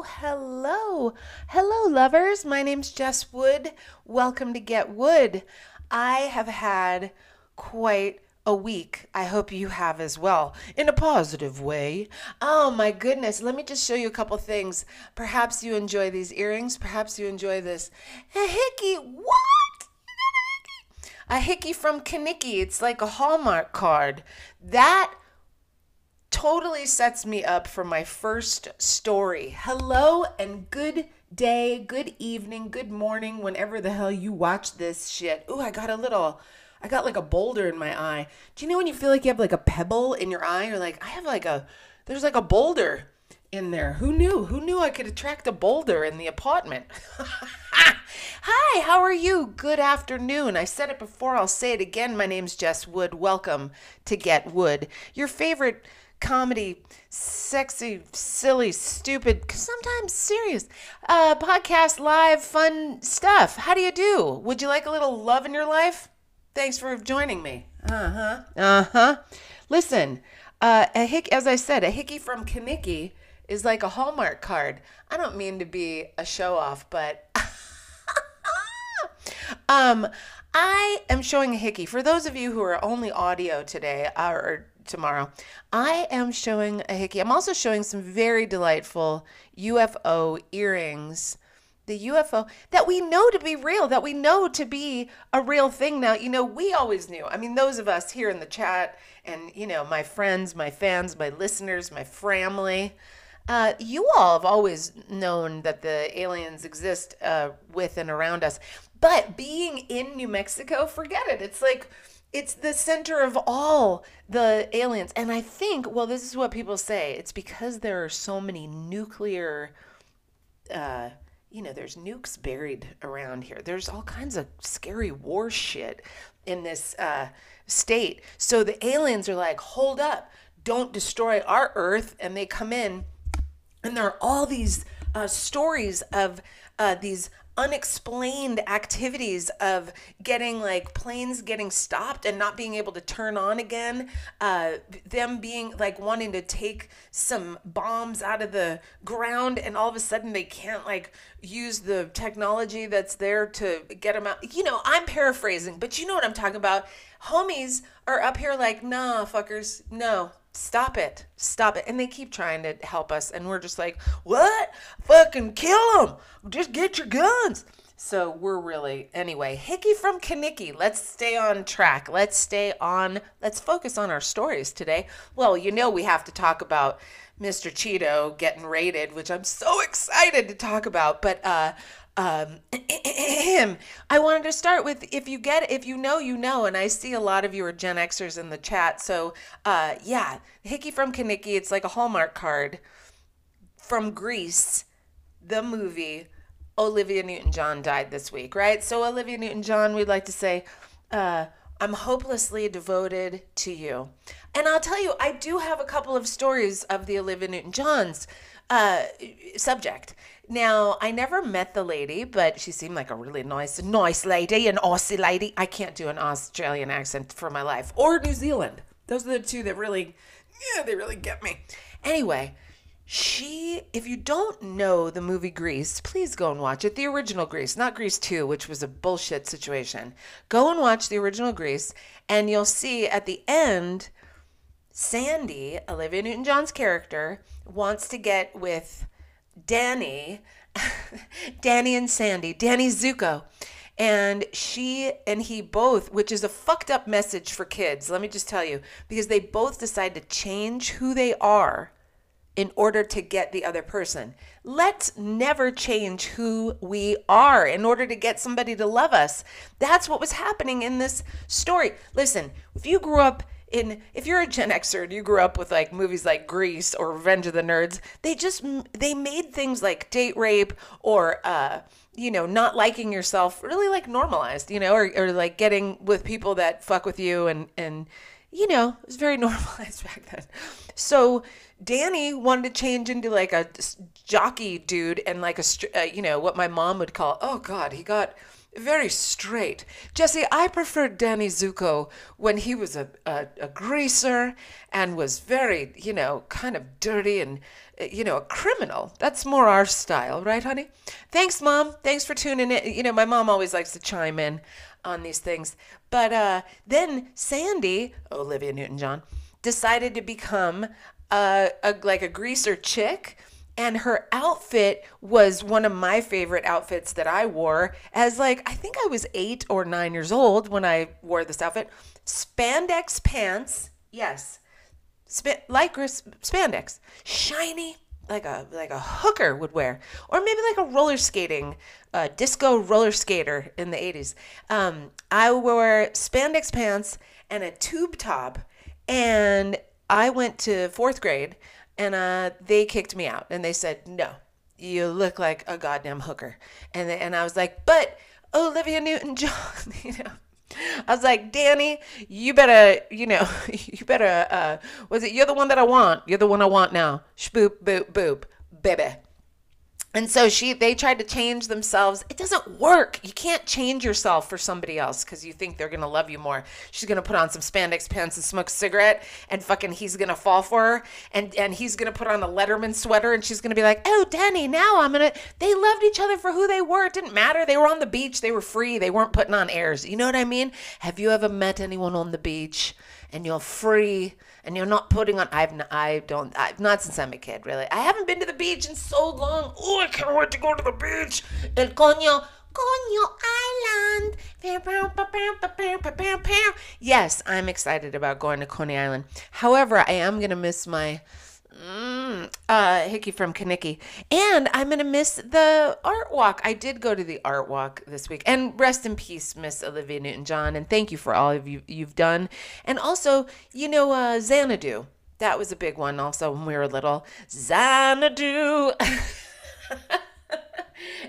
Oh, hello. Hello, lovers. My name's Jess Wood. Welcome to Get Wood. I have had quite a week. I hope you have as well, in a positive way. Oh my goodness. Let me just show you a couple things. Perhaps you enjoy these earrings. Perhaps you enjoy this. A hickey. What? A hickey A hickey from Kenickie. It's like a Hallmark card. That totally sets me up for my first story. Hello and good day, good evening, good morning, whenever the hell you watch this shit. Ooh, I got a little, I got like a boulder in my eye. Do you know when you feel like you have like a pebble in your eye? Or like, I have like a, there's like a boulder in there. Who knew? Who knew I could attract a boulder in the apartment? Hi, how are you? Good afternoon. I said it before, I'll say it again. My name's Jess Wood. Welcome to Get Wood, your favorite comedy, sexy, silly, stupid, sometimes serious, uh, podcast, live, fun stuff. How do you do? Would you like a little love in your life? Thanks for joining me. Uh huh. Uh huh. Listen, uh, a hick, as I said, a hickey from Kenickie is like a Hallmark card. I don't mean to be a show off, but um, I am showing a hickey. For those of you who are only audio today, or tomorrow. I am showing a hickey. I'm also showing some very delightful UFO earrings. The UFO that we know to be real, that we know to be a real thing now. You know, we always knew. I mean, those of us here in the chat and, you know, my friends, my fans, my listeners, my family, uh, you all have always known that the aliens exist uh, with and around us. But being in New Mexico, forget it. It's like, it's the center of all the aliens. And I think, well, this is what people say it's because there are so many nuclear, uh, you know, there's nukes buried around here. There's all kinds of scary war shit in this uh, state. So the aliens are like, hold up, don't destroy our Earth. And they come in, and there are all these uh, stories of uh, these unexplained activities of getting like planes getting stopped and not being able to turn on again uh, them being like wanting to take some bombs out of the ground and all of a sudden they can't like use the technology that's there to get them out. You know i'm paraphrasing but you know what i'm talking about. Homies are up here like nah fuckers no stop it stop it. And they keep trying to help us and we're just like what? Fucking kill them just get your guns. So we're really anyway hickey from kenickie let's stay on track. Let's stay on let's focus on our stories today. Well you know we have to talk about mr cheeto getting raided which i'm so excited to talk about but uh um, I wanted to start with if you get if you know you know, and I see a lot of you are Gen Xers in the chat. So uh, yeah, Hickey from Kenickie, it's like a Hallmark card from Grease, the movie. Olivia Newton-John died this week, right? So Olivia Newton-John, we'd like to say, uh, I'm hopelessly devoted to you. And I'll tell you, I do have a couple of stories of the Olivia Newton-John's uh, subject. Now, I never met the lady, but she seemed like a really nice, nice lady, an Aussie lady. I can't do an Australian accent for my life, or New Zealand. Those are the two that really, yeah, they really get me. Anyway, she, if you don't know the movie Grease, please go and watch it. The original Grease, not Grease 2, which was a bullshit situation. Go and watch the original Grease, and you'll see at the end, Sandy, Olivia Newton John's character, wants to get with Danny, Danny and Sandy, Danny Zuko. And she and he both, which is a fucked up message for kids, let me just tell you, because they both decide to change who they are in order to get the other person. Let's never change who we are in order to get somebody to love us. That's what was happening in this story. Listen, if you grew up in if you're a Gen Xer and you grew up with like movies like Grease or Revenge of the Nerds, they just they made things like date rape or uh, you know not liking yourself really like normalized, you know, or, or like getting with people that fuck with you and and you know it was very normalized back then. So Danny wanted to change into like a jockey dude and like a uh, you know what my mom would call oh god he got very straight. Jesse, I preferred Danny Zuko when he was a, a, a, greaser and was very, you know, kind of dirty and, you know, a criminal. That's more our style, right, honey? Thanks, Mom. Thanks for tuning in. You know, my mom always likes to chime in on these things. But uh, then Sandy, Olivia Newton John, decided to become a, a like a greaser chick and her outfit was one of my favorite outfits that I wore as like I think I was 8 or 9 years old when I wore this outfit. Spandex pants yes. Sp- lycra spandex. Shiny like a like a hooker would wear. Or maybe like a roller skating uh, disco roller skater in the 80s um, I wore spandex pants and a tube top. And I went to fourth grade and uh, they kicked me out and they said no you look like a goddamn hooker. And and I was like but Olivia Newton John you know. I was like Danny you better you know you better uh was it you're the one that I want. You're the one I want now. Boop boop boop baby and so she they tried to change themselves. It doesn't work. You can't change yourself for somebody else because you think they're gonna love you more. She's gonna put on some spandex pants and smoke a cigarette, and fucking he's gonna fall for her, and and he's gonna put on a Letterman sweater, and she's gonna be like, "Oh, Danny, now I'm gonna." They loved each other for who they were. It didn't matter. They were on the beach. They were free. They weren't putting on airs. You know what I mean? Have you ever met anyone on the beach and you're free? And you're not putting on. I've I don't I've not since I'm a kid really. I haven't been to the beach in so long. Oh, I can't wait to go to the beach. El coño. Coño Island. Yes, I'm excited about going to Coney Island. However, I am going to miss my Mm, uh, Hickey from Kenickie. And I'm going to miss the art walk. I did go to the art walk this week. And rest in peace, Miss Olivia Newton John. And thank you for all of you you've done. And also, you know, uh, Xanadu. That was a big one also when we were little. Xanadu.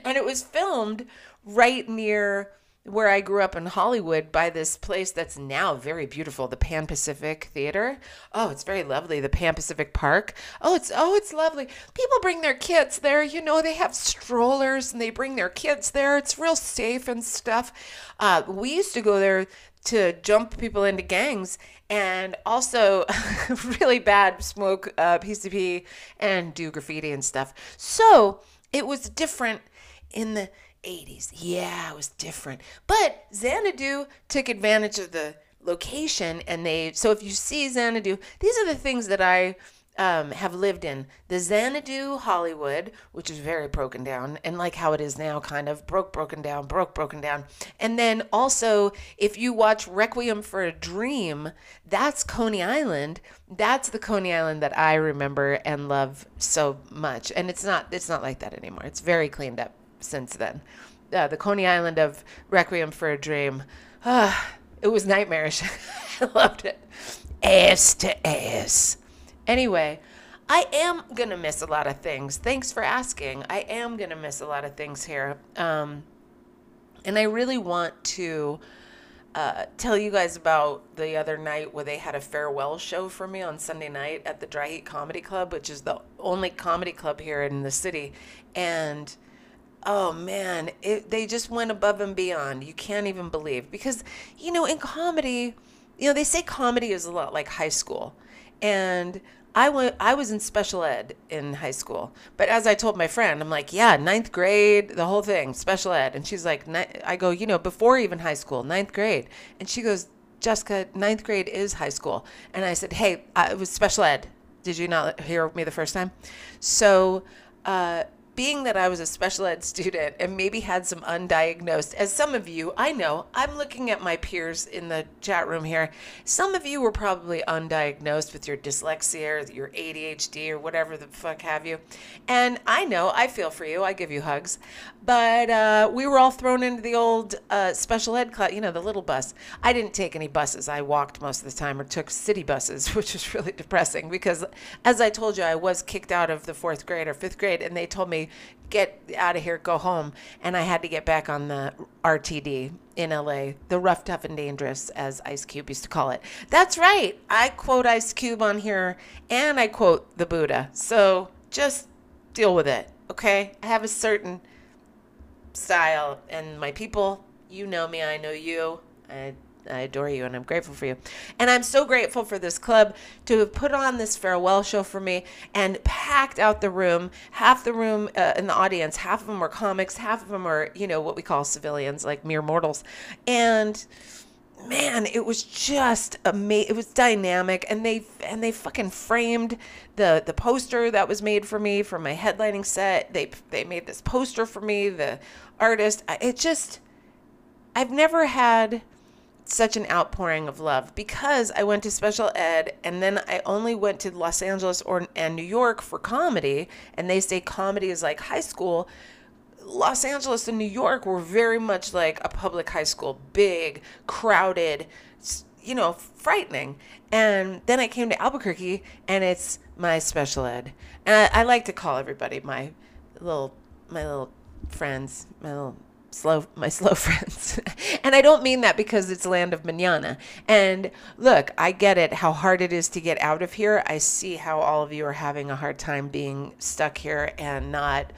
and it was filmed right near where I grew up in Hollywood by this place that's now very beautiful, the Pan Pacific Theater. Oh, it's very lovely, the Pan Pacific Park. Oh, it's oh, it's lovely. People bring their kids there. You know, they have strollers and they bring their kids there. It's real safe and stuff. Uh, we used to go there to jump people into gangs and also really bad smoke uh, PCP and do graffiti and stuff. So it was different in the 80s. Yeah, it was different. But Xanadu took advantage of the location and they so if you see Xanadu, these are the things that I um, have lived in the Xanadu Hollywood, which is very broken down, and like how it is now, kind of broke, broken down, broke, broken down. And then also, if you watch Requiem for a Dream, that's Coney Island. That's the Coney Island that I remember and love so much. And it's not, it's not like that anymore. It's very cleaned up since then. Uh, the Coney Island of Requiem for a Dream. Uh, it was nightmarish. I loved it. Ass to ass. Anyway, I am going to miss a lot of things. Thanks for asking. I am going to miss a lot of things here. Um, and I really want to uh, tell you guys about the other night where they had a farewell show for me on Sunday night at the Dry Heat Comedy Club, which is the only comedy club here in the city. And oh man, it, they just went above and beyond. You can't even believe because you know in comedy, you know they say comedy is a lot like high school, and I went I was in special ed in high school, but as I told my friend, I'm like, yeah, ninth grade, the whole thing, special ed, and she's like, I go, you know, before even high school, ninth grade, and she goes, Jessica, ninth grade is high school, and I said, hey, it was special ed. Did you not hear me the first time? So. Uh, being that I was a special ed student and maybe had some undiagnosed, as some of you, I know, I'm looking at my peers in the chat room here. Some of you were probably undiagnosed with your dyslexia or your ADHD or whatever the fuck have you. And I know, I feel for you, I give you hugs. But uh, we were all thrown into the old uh, special ed class, you know, the little bus. I didn't take any buses. I walked most of the time or took city buses, which was really depressing because, as I told you, I was kicked out of the fourth grade or fifth grade, and they told me get out of here, go home. And I had to get back on the RTD in LA, the rough, tough, and dangerous, as Ice Cube used to call it. That's right. I quote Ice Cube on here and I quote the Buddha. So just deal with it, okay? I have a certain style, and my people You know me, I know you. I I adore you and I'm grateful for you. And I'm so grateful for this club to have put on this farewell show for me and packed out the room. Half the room uh, in the audience, half of them were comics, half of them are, you know, what we call civilians, like mere mortals. And man, it was just amazing. It was dynamic, and they and they fucking framed the the poster that was made for me for my headlining set. They they made this poster for me. The artist, it just, I've never had such an outpouring of love because I went to special ed and then I only went to Los Angeles or and New York for comedy and they say comedy is like high school. Los Angeles and New York were very much like a public high school, big, crowded, you know, frightening. And then I came to Albuquerque and it's my special ed. And I, I like to call everybody my little my little friends, my little slow my slow friends. And i don't mean that because it's land of manana. And look i get it how hard it is to get out of here. I see how all of you are having a hard time being stuck here and not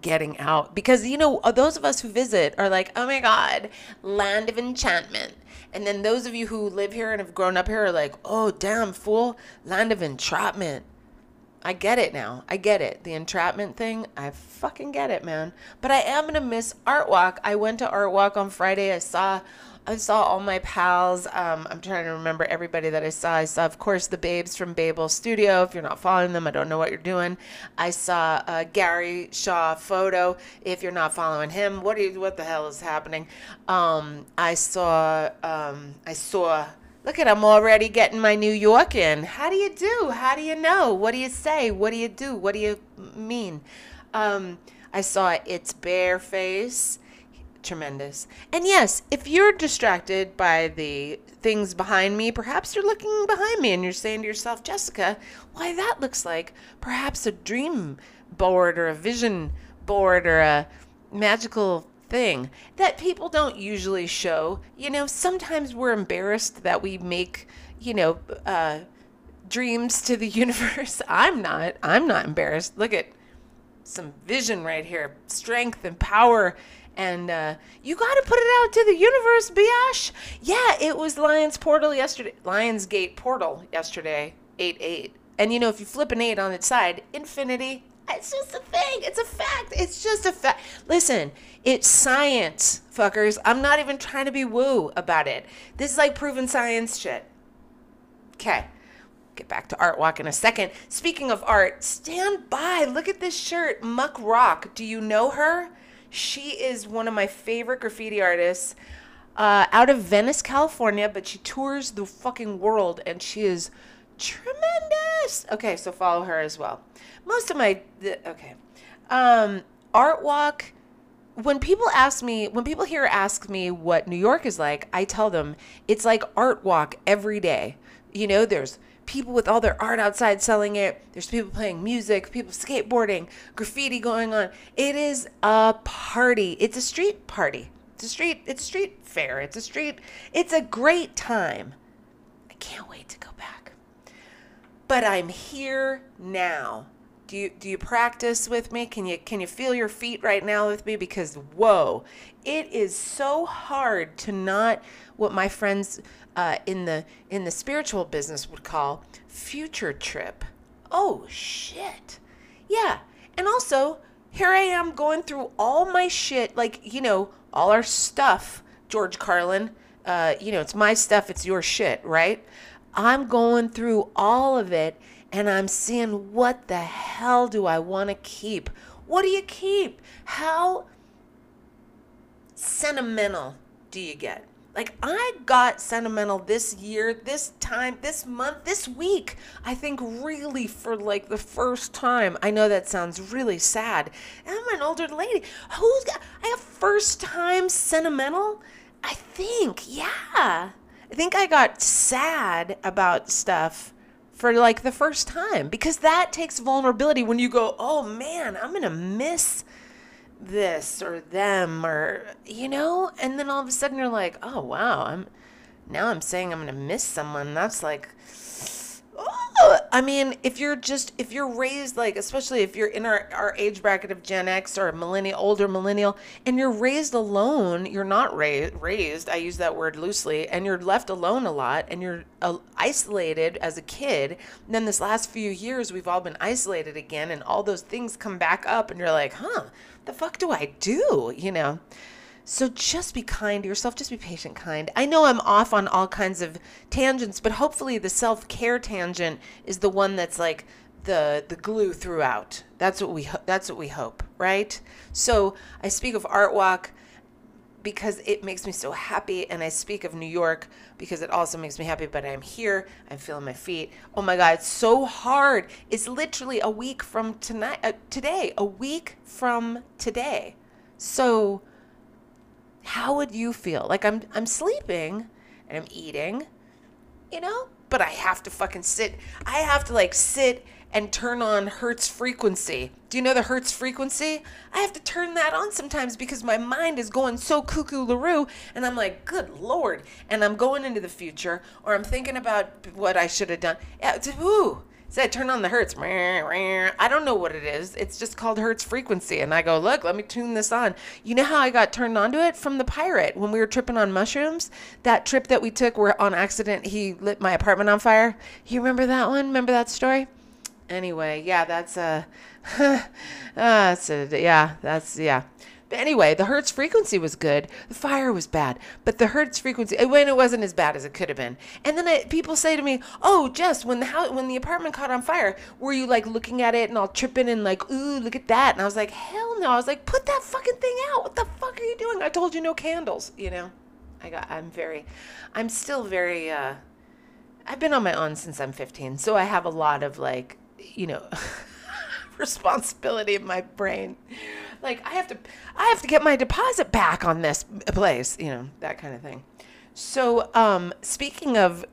getting out. Because you know uh, those of us who visit are like oh my god land of enchantment. And then those of you who live here and have grown up here are like oh damn fool land of entrapment I get it now. I get it. The entrapment thing, I fucking get it, man. But I am gonna miss Art Walk. I went to Art Walk on Friday. I saw I saw all my pals. Um, I'm trying to remember everybody that I saw. I saw, of course, the babes from Babel Studio. If you're not following them, I don't know what you're doing. I saw uh, Gary Shaw photo. If you're not following him, what you, what the hell is happening? Um, I saw um, I saw Look at I'm already getting my New York in. How do you do? How do you know? What do you say? What do you do? What do you mean? Um, I saw It's Bare Face. Tremendous. And yes, if you're distracted by the things behind me, perhaps you're looking behind me and you're saying to yourself, Jessica, why that looks like perhaps a dream board or a vision board or a magical thing that people don't usually show. You know, sometimes we're embarrassed that we make, you know, uh, dreams to the universe. I'm not. I'm not embarrassed. Look at some vision right here, strength and power. And uh, you got to put it out to the universe, Biash. Yeah, it was Lions Portal yesterday. Lions Gate Portal yesterday, 8 8. And you know, if you flip an 8 on its side, infinity, it's just a thing. It's a fact. It's just a fact. Listen, it's science, fuckers. I'm not even trying to be woo about it. This is like proven science shit. Okay. Get back to art walk in a second. Speaking of art, stand by. Look at this shirt. Muck Rock. Do you know her? She is one of my favorite graffiti artists uh, out of Venice, California, but she tours the fucking world and she is tremendous. Okay, so follow her as well. Most of my okay, um, art walk. When people ask me, when people here ask me what New York is like, I tell them it's like art walk every day. You know, there's people with all their art outside selling it. There's people playing music, people skateboarding, graffiti going on. It is a party. It's a street party. It's a street. It's a street fair. It's a street. It's a great time. I can't wait to go back but I'm here now. Do you do you practice with me? Can you can you feel your feet right now with me? Because whoa, it is so hard to not what my friends uh, in the in the spiritual business would call future trip. Oh shit, yeah. And also, here I am going through all my shit, like you know, all our stuff. George Carlin, uh, you know, it's my stuff, it's your shit, right? I'm going through all of it and I'm seeing what the hell do I want to keep? What do you keep? How sentimental do you get? Like, I got sentimental this year, this time, this month, this week. I think really for like the first time. I know that sounds really sad. I'm an older lady. Who's got, I have first time sentimental? I think, yeah. I think I got sad about stuff for like the first time because that takes vulnerability when you go, oh man, I'm going to miss this or them or, you know? And then all of a sudden you're like, oh wow, I'm now I'm saying I'm going to miss someone. That's like, Well, I mean, if you're just if you're raised like, especially if you're in our, our age bracket of Gen X or millennial, older millennial, and you're raised alone, you're not raised. Raised, I use that word loosely, and you're left alone a lot, and you're uh, isolated as a kid. And then this last few years, we've all been isolated again, and all those things come back up, and you're like, huh, the fuck do I do? You know. So just be kind to yourself, just be patient, kind. I know I'm off on all kinds of tangents, but hopefully the self-care tangent is the one that's like the the glue throughout. That's what we that's what we hope, right? So I speak of Art Walk because it makes me so happy and I speak of New York because it also makes me happy but I'm here I'm feeling my feet oh my god it's so hard it's literally a week from tonight uh, today a week from today so how would you feel? Like I'm I'm sleeping and I'm eating, you know, but I have to fucking sit. I have to like sit and turn on Hertz frequency. Do you know the Hertz frequency? I have to turn that on sometimes because my mind is going so cuckoo laroo and I'm like, good lord. And I'm going into the future or I'm thinking about what I should have done. Yeah, ooh said turn on the hertz. I don't know what it is. It's just called hertz frequency. And I go, look, let me tune this on. You know how I got turned on to it? From the pirate when we were tripping on mushrooms. That trip that we took where on accident he lit my apartment on fire. You remember that one? Remember that story? Anyway, yeah, that's a, uh, that's a, yeah, that's, yeah. But anyway, the Hertz frequency was good. The fire was bad, but the Hertz frequency when it wasn't as bad as it could have been. And then people say to me, "Oh, Jess, when the house, when the apartment caught on fire, were you like looking at it and all tripping and like, ooh, look at that?" And I was like, "Hell no!" I was like, "Put that fucking thing out! What the fuck are you doing? I told you no candles." You know, I got. I'm very, I'm still very. uh I've been on my own since I'm 15, so I have a lot of like, you know. responsibility in my brain. Like I have to I have to get my deposit back on this place, you know, that kind of thing. So, um, speaking of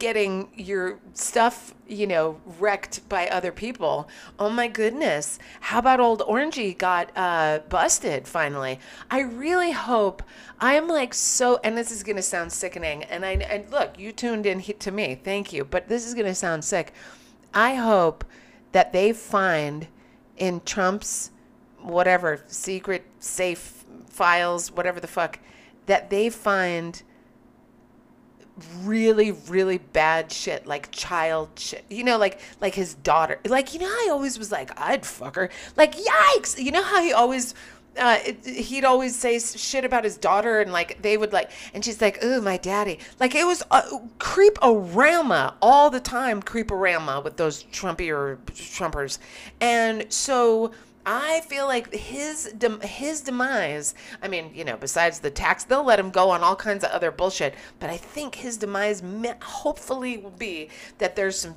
getting your stuff, you know, wrecked by other people, oh my goodness, how about old Orangey got uh, busted finally? I really hope I'm like so, and this is gonna sound sickening. And I and look, you tuned in to me, thank you, but this is gonna sound sick. I hope that they find in Trump's whatever secret safe files, whatever the fuck, that they find really really bad shit like child shit. You know like like his daughter. Like you know i always was like i'd fuck her. Like yikes! You know how he always uh, it, he'd always say shit about his daughter and like they would like and she's like oh my daddy. Like it was uh, creep all the time creep rama with those trumpy or trumpers. And so I feel like his his demise. I mean, you know, besides the tax, they'll let him go on all kinds of other bullshit. But I think his demise, hopefully, will be that there's some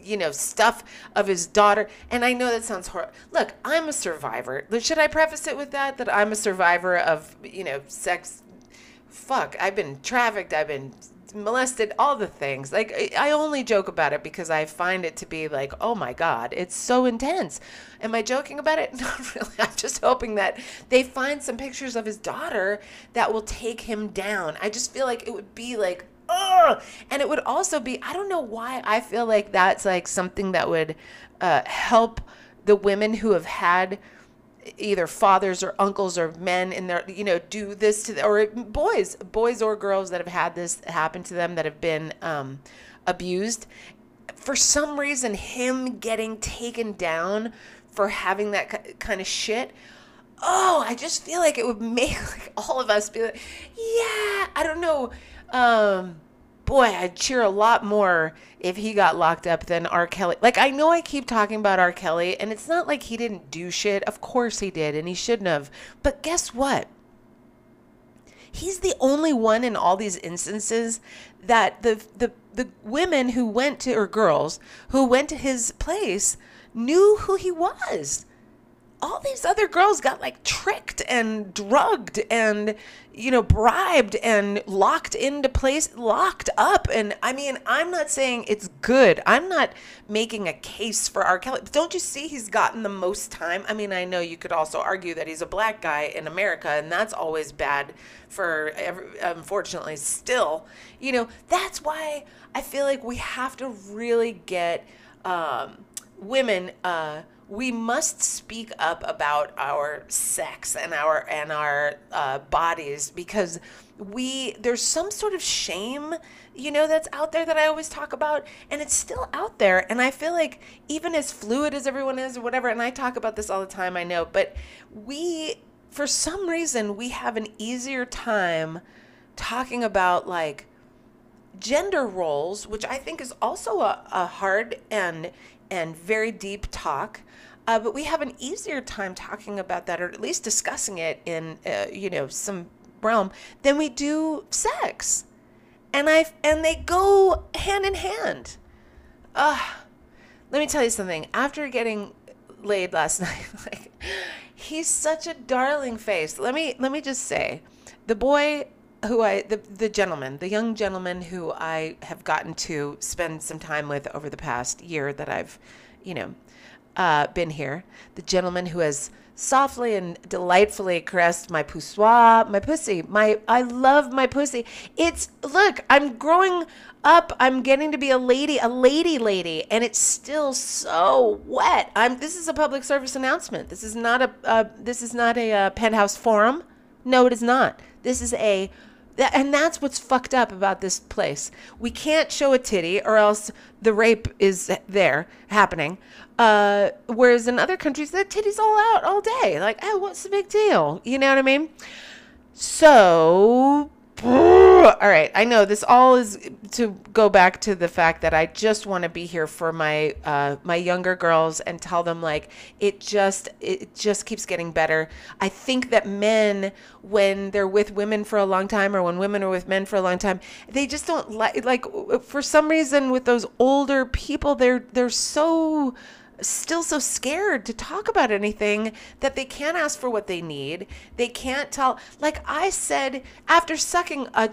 you know, stuff of his daughter. And I know that sounds horrible. Look, I'm a survivor. Should I preface it with that? That I'm a survivor of, you know, sex. Fuck, I've been trafficked. I've been molested, all the things. Like, I only joke about it because I find it to be like, oh my God, it's so intense. Am I joking about it? Not really. I'm just hoping that they find some pictures of his daughter that will take him down. I just feel like it would be like, Ugh! And it would also be, I don't know why I feel like that's like something that would uh, help the women who have had either fathers or uncles or men in their, you know, do this to, them, or boys, boys or girls that have had this happen to them that have been um, abused. For some reason, him getting taken down for having that kind of shit oh, I just feel like it would make like all of us be like, yeah, I don't know um, boy, I'd cheer a lot more if he got locked up than R. Kelly. Like, I know I keep talking about R. Kelly, and it's not like he didn't do shit. Of course he did, and he shouldn't have. But guess what? He's the only one in all these instances that the the the women who went to or girls who went to his place knew who he was all these other girls got like tricked and drugged and you know bribed and locked into place locked up. And i mean i'm not saying it's good. I'm not making a case for r. Kelly. Don't you see he's gotten the most time? I mean i know you could also argue that he's a black guy in america and that's always bad for every, unfortunately still. You know that's why i feel like we have to really get um, women uh, we must speak up about our sex and our and our uh, bodies because we there's some sort of shame you know that's out there that i always talk about and it's still out there. And i feel like even as fluid as everyone is or whatever and i talk about this all the time i know but we for some reason we have an easier time talking about like gender roles which i think is also a, a hard and and very deep talk uh, but we have an easier time talking about that, or at least discussing it in, uh, you know, some realm than we do sex. And I and they go hand in hand. Uh, let me tell you something. After getting laid last night, like he's such a darling face. Let me let me just say, the boy who I the the gentleman, the young gentleman who I have gotten to spend some time with over the past year that I've, you know, uh, been here, the gentleman who has softly and delightfully caressed my poussoir, my pussy. My I love my pussy. It's look, I'm growing up. I'm getting to be a lady, a lady lady, and it's still so wet. I'm this is a public service announcement. This is not a uh, this is not a uh, penthouse forum. No, it is not. This is a and that's what's fucked up about this place. We can't show a titty or else the rape is there happening. Uh, whereas in other countries, the titty's all out all day. Like, oh, what's the big deal? You know what I mean? So all right, I know this all is to go back to the fact that I just want to be here for my uh, my younger girls and tell them like it just it just keeps getting better. I think that men when they're with women for a long time or when women are with men for a long time, they just don't like like for some reason with those older people they're they're so still so scared to talk about anything that they can't ask for what they need. They can't tell. Like I said, after sucking a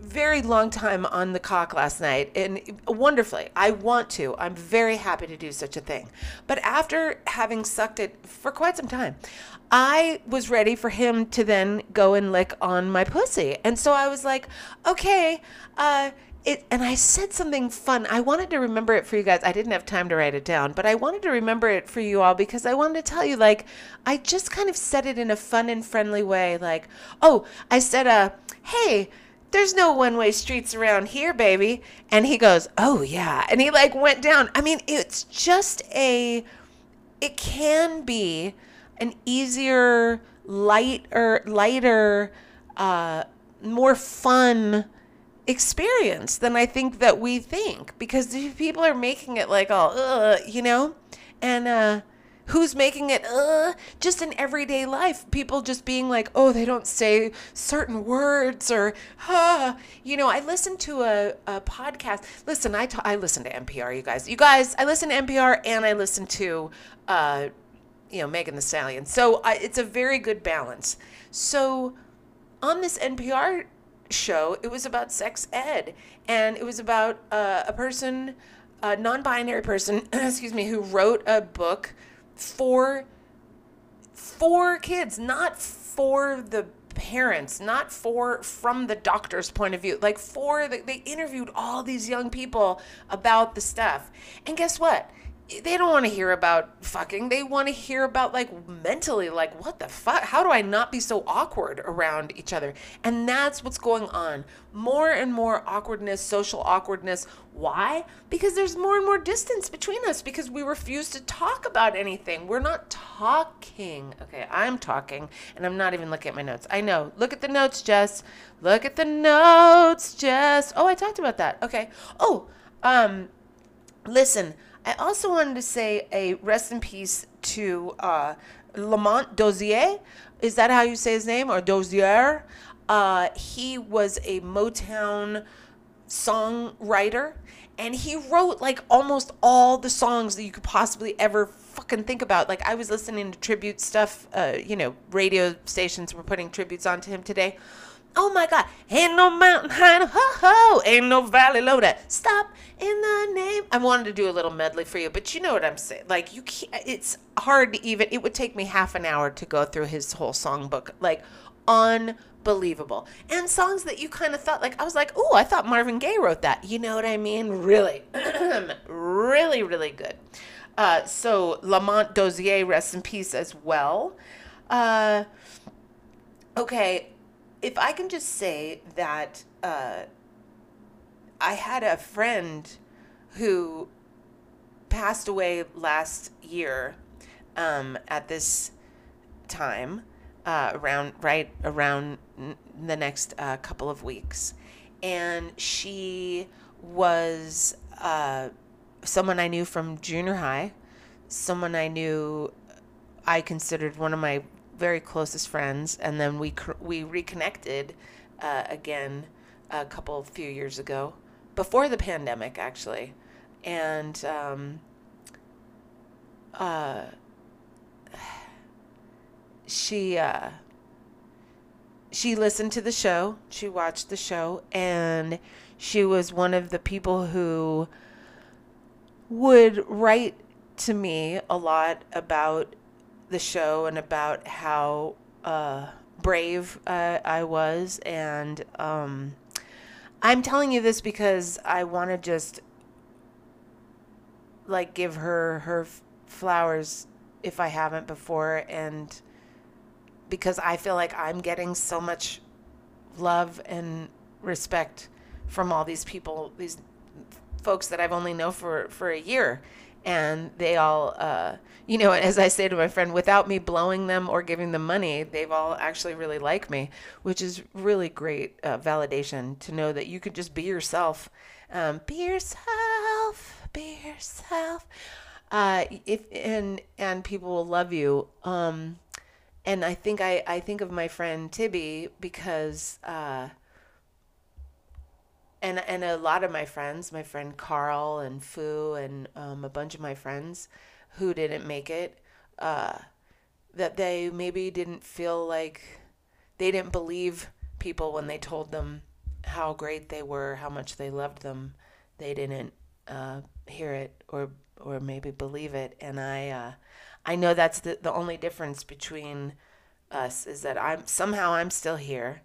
very long time on the cock last night and wonderfully. I want to. I'm very happy to do such a thing. But after having sucked it for quite some time, I was ready for him to then go and lick on my pussy. And so I was like, okay, uh, it and I said something fun. I wanted to remember it for you guys. I didn't have time to write it down, but I wanted to remember it for you all because I wanted to tell you like I just kind of said it in a fun and friendly way like, "Oh, I said uh, hey, there's no one-way streets around here, baby." And he goes, "Oh, yeah." And he like went down. I mean, it's just a it can be an easier, lighter, lighter, uh more fun experience than I think that we think because people are making it like all, you know, and uh, who's making it just in everyday life? People just being like, oh, they don't say certain words or, huh. You know, I listen to a, a podcast. Listen, I, I listen to NPR, you guys. You guys, I listen to NPR and I listen to, uh, you know, Megan Thee Stallion. So I, it's a very good balance. So on this NPR show, it was about sex ed, and it was about uh, a person, a non-binary person, excuse me, who wrote a book for for kids, not for the parents, not for from the doctor's point of view, like for the, they interviewed all these young people about the stuff, and guess what? They don't want to hear about fucking. They want to hear about like mentally, like what the fuck? How do I not be so awkward around each other? And that's what's going on. More and more awkwardness, social awkwardness. Why? Because there's more and more distance between us because we refuse to talk about anything. We're not talking. Okay, I'm talking and I'm not even looking at my notes. I know. Look at the notes, Jess. Look at the notes, Jess. Oh, I talked about that. Okay. Oh, um, listen. I also wanted to say a rest in peace to uh, Lamont Dozier. Is that how you say his name? Or Dozier? Uh, he was a Motown songwriter and he wrote like almost all the songs that you could possibly ever fucking think about like I was listening to tribute stuff. Uh, you know, radio stations were putting tributes onto him today. Oh my God! Ain't no mountain high, ho ho! Ain't no valley low that stop in the name. I wanted to do a little medley for you, but you know what I'm saying. Like you, can't, it's hard to even. It would take me half an hour to go through his whole songbook. Like unbelievable, and songs that you kind of thought like I was like, oh, I thought Marvin Gaye wrote that. You know what I mean? Really, really, really good. Uh, so Lamont Dozier, rest in peace as well. Uh, okay, if I can just say that uh, I had a friend who passed away last year um, at this time, uh, around right around the next uh, couple of weeks, and she was uh, someone I knew from junior high, someone I knew I considered one of my very closest friends, and then we we reconnected uh, again a couple few years ago, before the pandemic actually, and um, uh, she uh, she listened to the show, she watched the show, and she was one of the people who would write to me a lot about the show and about how uh, brave uh, I was. And um, I'm telling you this because I want to just like give her her flowers if I haven't before. And because I feel like I'm getting so much love and respect from all these people, these folks that I've only known for, for a year and they all uh, you know as i say to my friend without me blowing them or giving them money they've all actually really like me which is really great uh, validation to know that you could just be yourself. Um, be yourself be yourself. Uh, if and and people will love you. Um, and i think i i think of my friend tibby because uh, and and a lot of my friends, my friend Carl and Fu and um, a bunch of my friends who didn't make it, uh, that they maybe didn't feel like they didn't believe people when they told them how great they were, how much they loved them. They didn't uh, hear it or or maybe believe it, and I uh, I know that's the the only difference between us is that I'm somehow I'm still here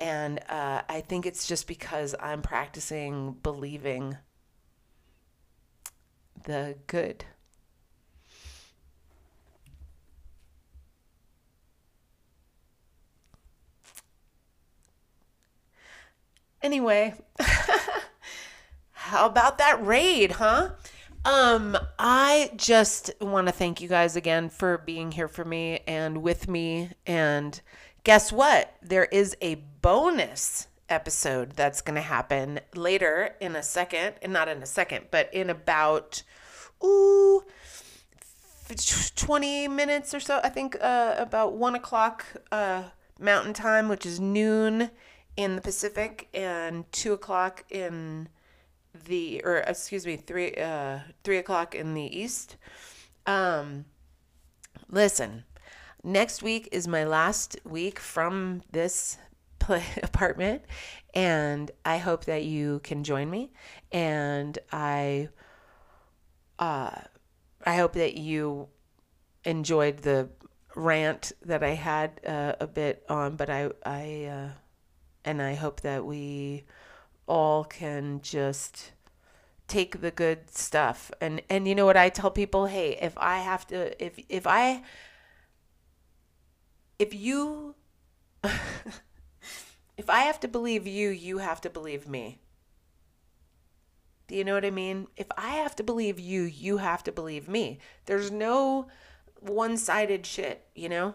and uh, I think it's just because I'm practicing believing the good. Anyway, how about that raid, huh? Um, I just want to thank you guys again for being here for me and with me and guess what? There is a bonus episode that's going to happen later in a second, and not in a second, but in about ooh. 20 minutes or so. I think uh, about one o'clock uh, Mountain Time, which is noon in the Pacific, and two o'clock in the, or excuse me, three uh, three o'clock in the East. Um, listen, next week is my last week from this apartment and I hope that you can join me. And I uh I hope that you enjoyed the rant that I had uh, a bit on but I I uh, and I hope that we all can just take the good stuff. And and you know what I tell people? Hey if I have to if if I if you if I have to believe you, you have to believe me. Do you know what I mean? If I have to believe you, you have to believe me. There's no one-sided shit, you know?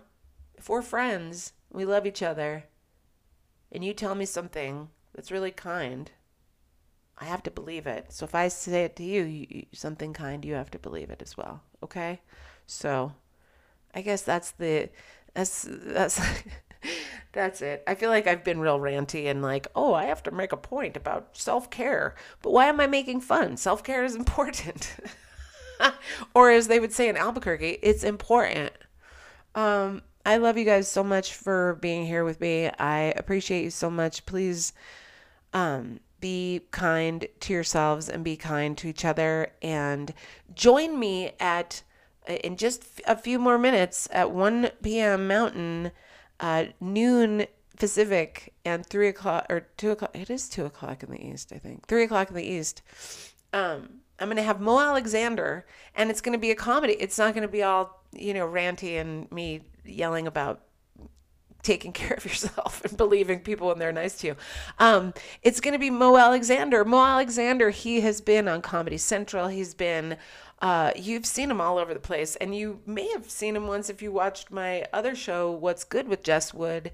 If we're friends, we love each other, and you tell me something that's really kind, I have to believe it. So if I say it to you, you something kind, you have to believe it as well. Okay? So I guess that's the that's that's that's it. I feel like I've been real ranty and like, oh, I have to make a point about self care. But why am I making fun? Self care is important. or as they would say in Albuquerque, it's important. Um, I love you guys so much for being here with me. I appreciate you so much. Please um, be kind to yourselves and be kind to each other. And join me at in just a few more minutes at 1 p.m. Mountain, uh, noon Pacific, and 3 o'clock or 2 o'clock. It is 2 o'clock in the East, I think. 3 o'clock in the East. Um, I'm going to have Mo Alexander, and it's going to be a comedy. It's not going to be all, you know, ranty and me yelling about taking care of yourself and believing people when they're nice to you. Um, it's going to be Mo Alexander. Mo Alexander, he has been on Comedy Central. He's been, uh, you've seen him all over the place. And you may have seen him once if you watched my other show, What's Good with Jess Wood,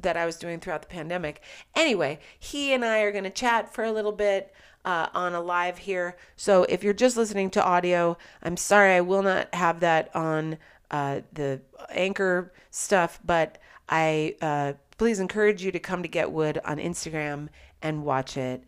that I was doing throughout the pandemic. Anyway, he and I are going to chat for a little bit. Uh, on a live here. So if you're just listening to audio, I'm sorry I will not have that on uh, the anchor stuff, but I uh, please encourage you to come to Get Wood on Instagram and watch it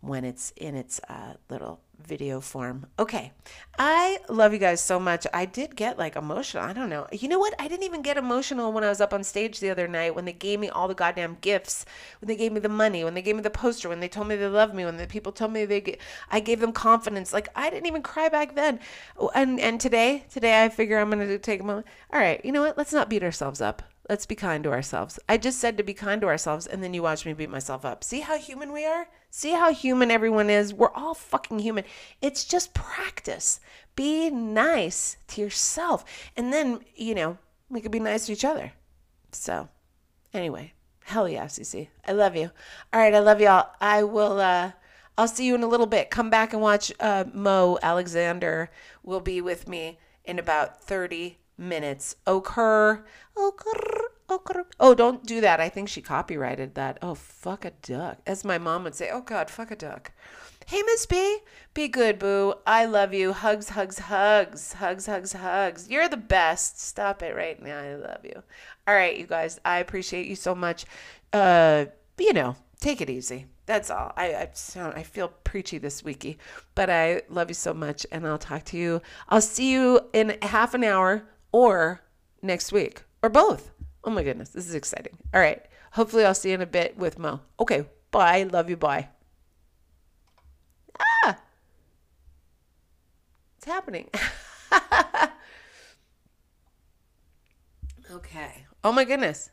when it's in its uh, little video form. Okay. I love you guys so much. I did get like emotional. I don't know. You know what? I didn't even get emotional when I was up on stage the other night when they gave me all the goddamn gifts, when they gave me the money, when they gave me the poster, when they told me they love me, when the people told me they get, I gave them confidence. Like I didn't even cry back then. Oh, and and today, today I figure I'm going to take a moment. All right, you know what? Let's not beat ourselves up. Let's be kind to ourselves. I just said to be kind to ourselves, and then you watch me beat myself up. See how human we are? See how human everyone is? We're all fucking human. It's just practice. Be nice to yourself. And then, you know, we could be nice to each other. So, anyway, hell yeah, CC. I love you. All right, I love y'all. I will, uh, I'll see you in a little bit. Come back and watch uh, Mo Alexander will be with me in about 30 minutes. Occur, occur. Oh, don't do that. I think she copyrighted that. Oh, fuck a duck. As my mom would say, oh, God, fuck a duck. Hey, Miss B, be good, boo. I love you. Hugs, hugs, hugs, hugs, hugs, hugs. You're the best. Stop it right now. I love you. All right, you guys. I appreciate you so much. Uh, you know, take it easy. That's all. I, I sound I feel preachy this weeky, but I love you so much, and I'll talk to you. I'll see you in half an hour or next week or both. Oh my goodness, this is exciting. All right. Hopefully, I'll see you in a bit with Mo. Okay. Bye. Love you. Bye. Ah! It's happening. okay. Oh my goodness.